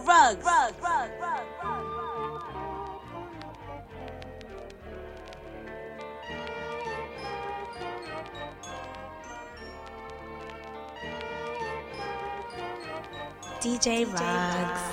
Ayo, Ruggz. DJ Ruggz.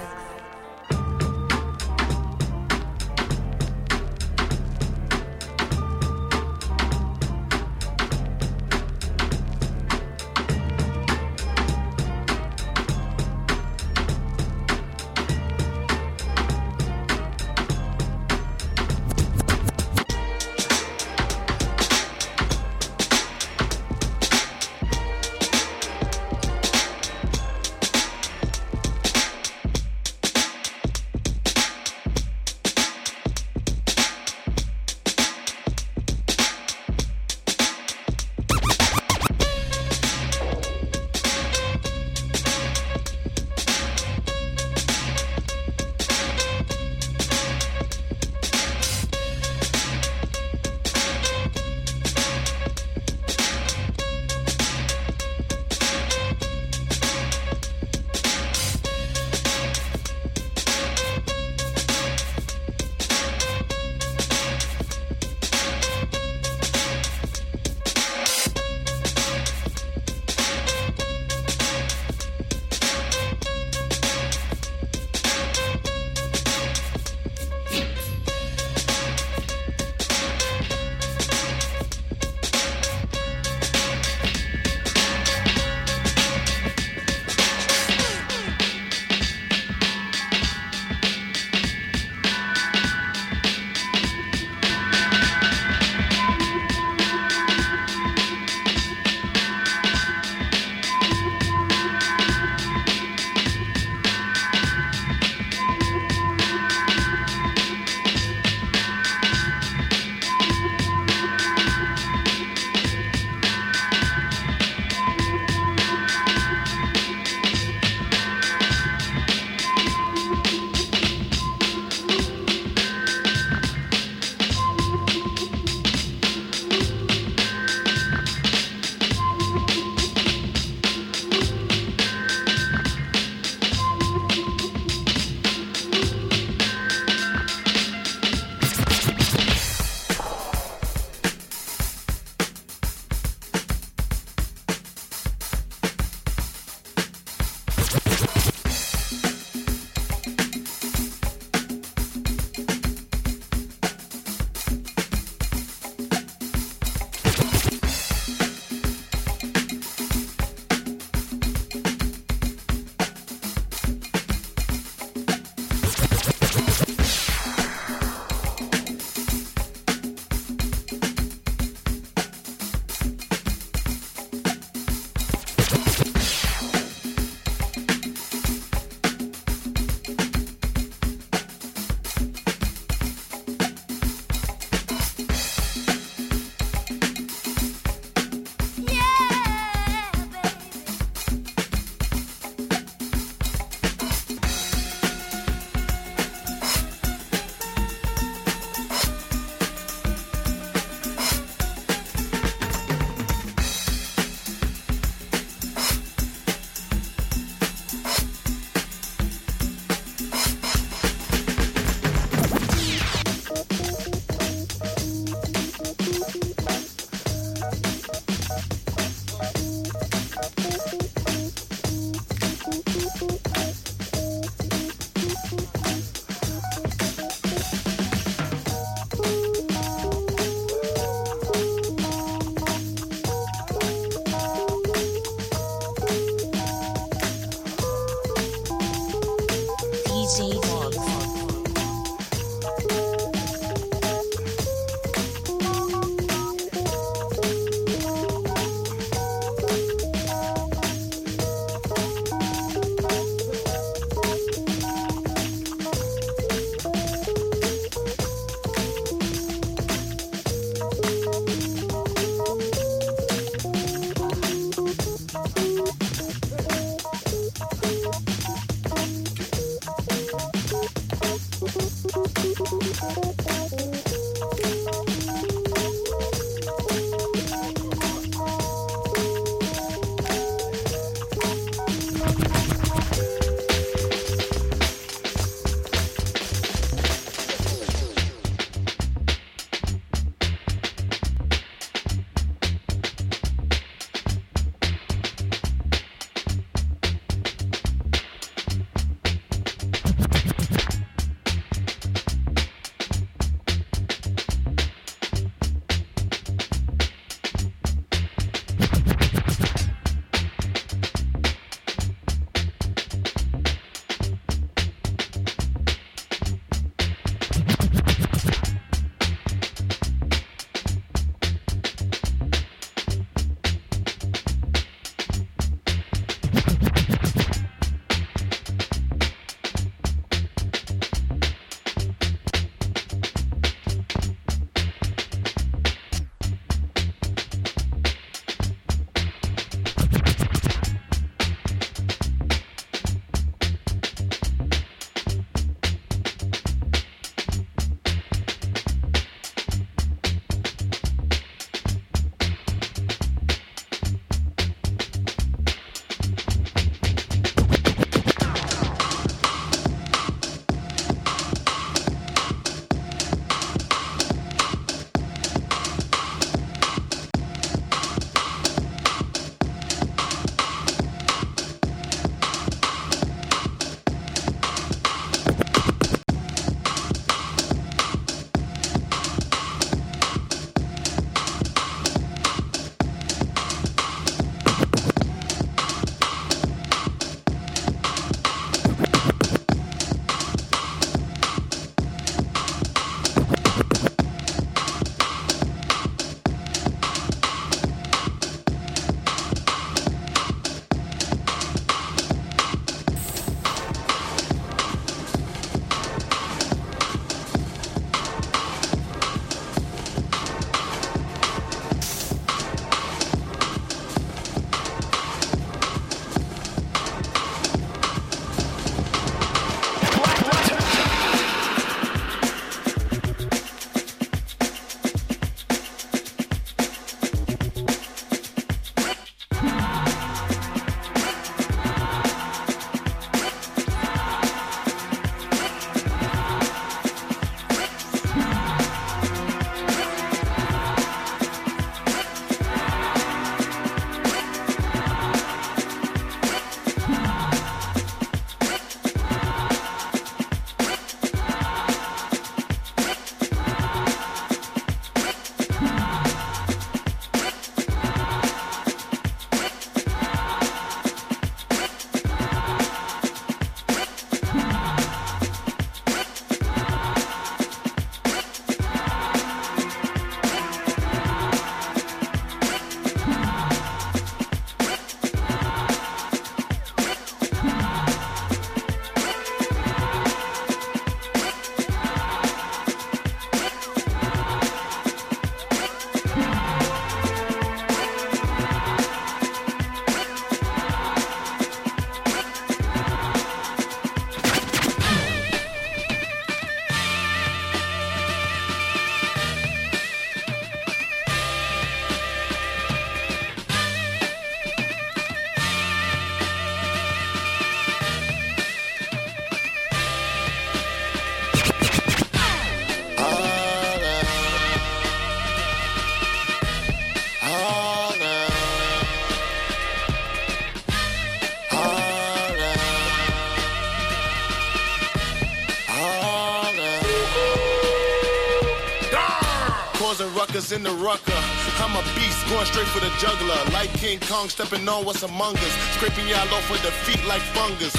Ruckus in the rucker. I'm a beast, going straight for the juggler. Like King Kong, stepping on what's among us. Scraping y'all off with the feet like fungus.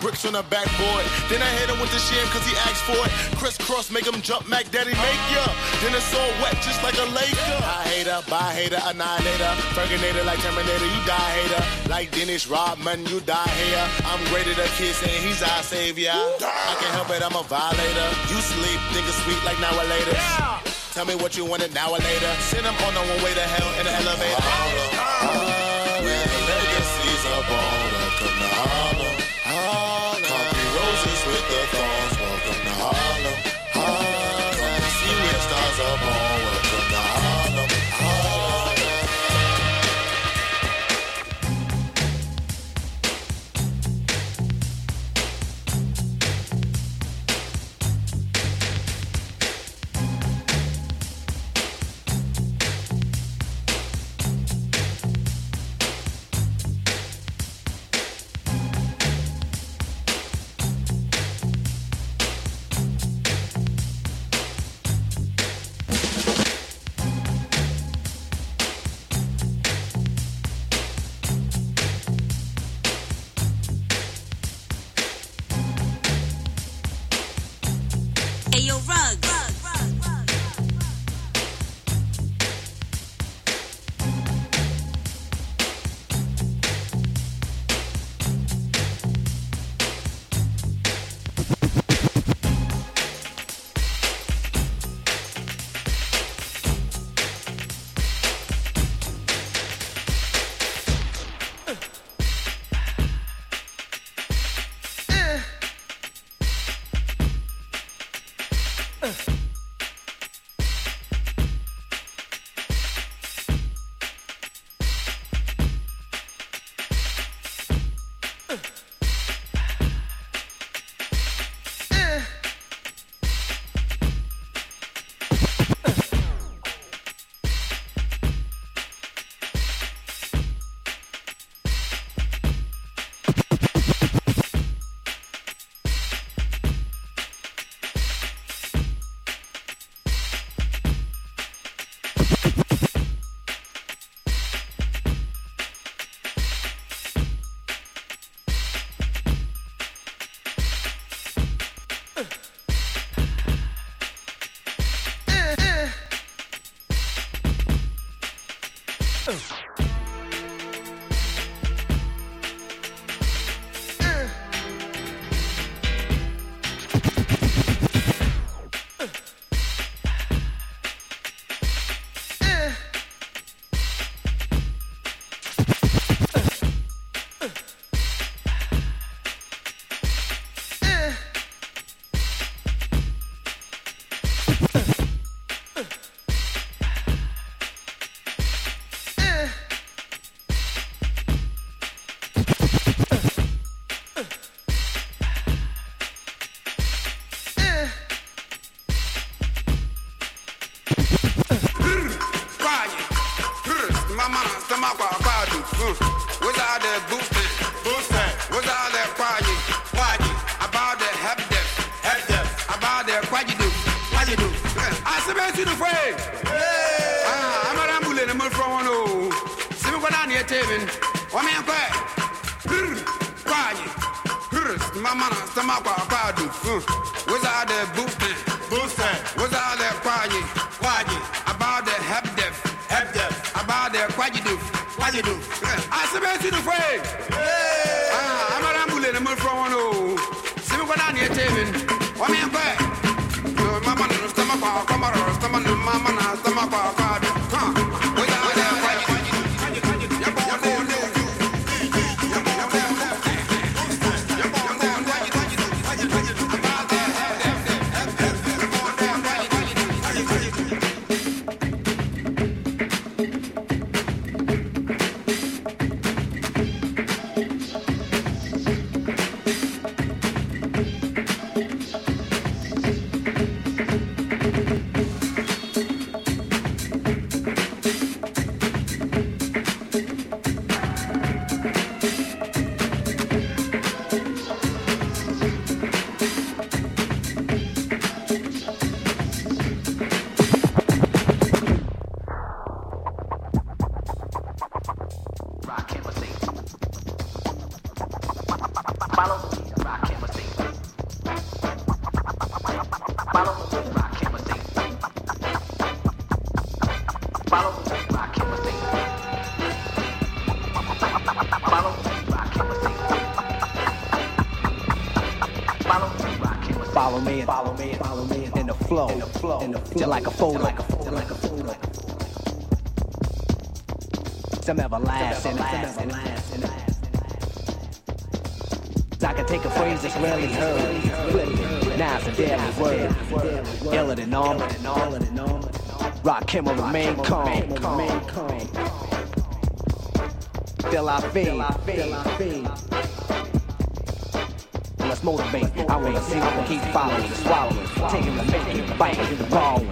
Bricks on the backboard. Then I hit him with the sham cause he asked for it. Crisscross, make him jump, Mac Daddy, make ya. Then it's all wet, just like a Laker. I hater, bye hater, annihilator. Ferginator like Terminator, you die hater. Like Dennis Rodman, you die here. I'm greater than kids and he's our savior. I can't help it, I'm a violator. You sleep, nigga sweet like now or later. Yeah. Tell me what you want an hour later. Send them on the one way to hell in the elevator. Everlasting. I can take a phrase that's rarely heard. Now it's a deadly word. Iller than normal. Rakim will remain calm. Till I fade. Let's motivate. I wanna see them keep following, swallowing, taking the making, biting, balling. Step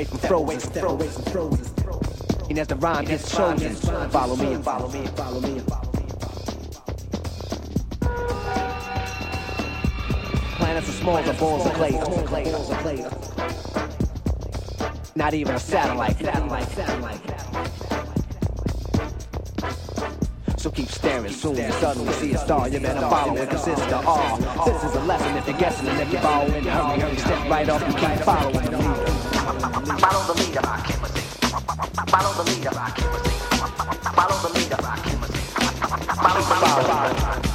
away from frozen, step away from frozen. And as the rhyme gets chosen, follow me and follow me and follow me and follow me. Planets are small as balls of clay. Not even a satellite. Satellite. Satellite. So keep staring soon you suddenly see a star. You better follow it, cause it's the R. This is a lesson if you're guessing, and if you're following, hurry, hurry, step right up and keep following the leader. Follow the leader, I can't Follow the leader, I can't Follow the leader, I can't Follow the leader.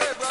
ahead, bro.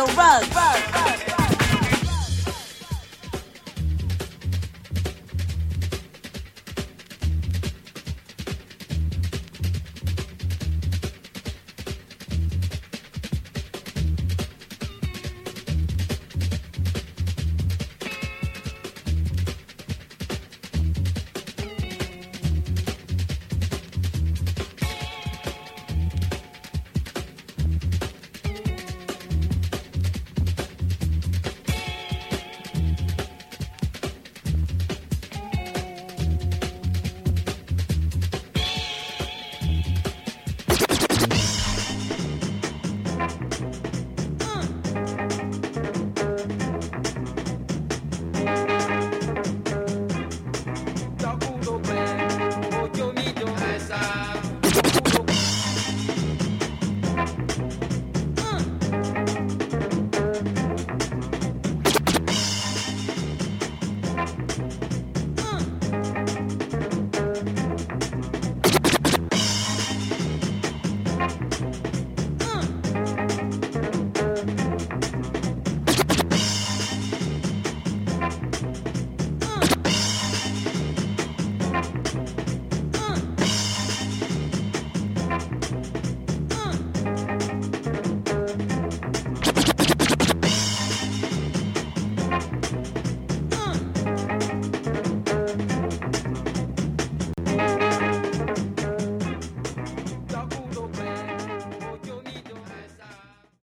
Hey yo, Rug. Rug. Rug.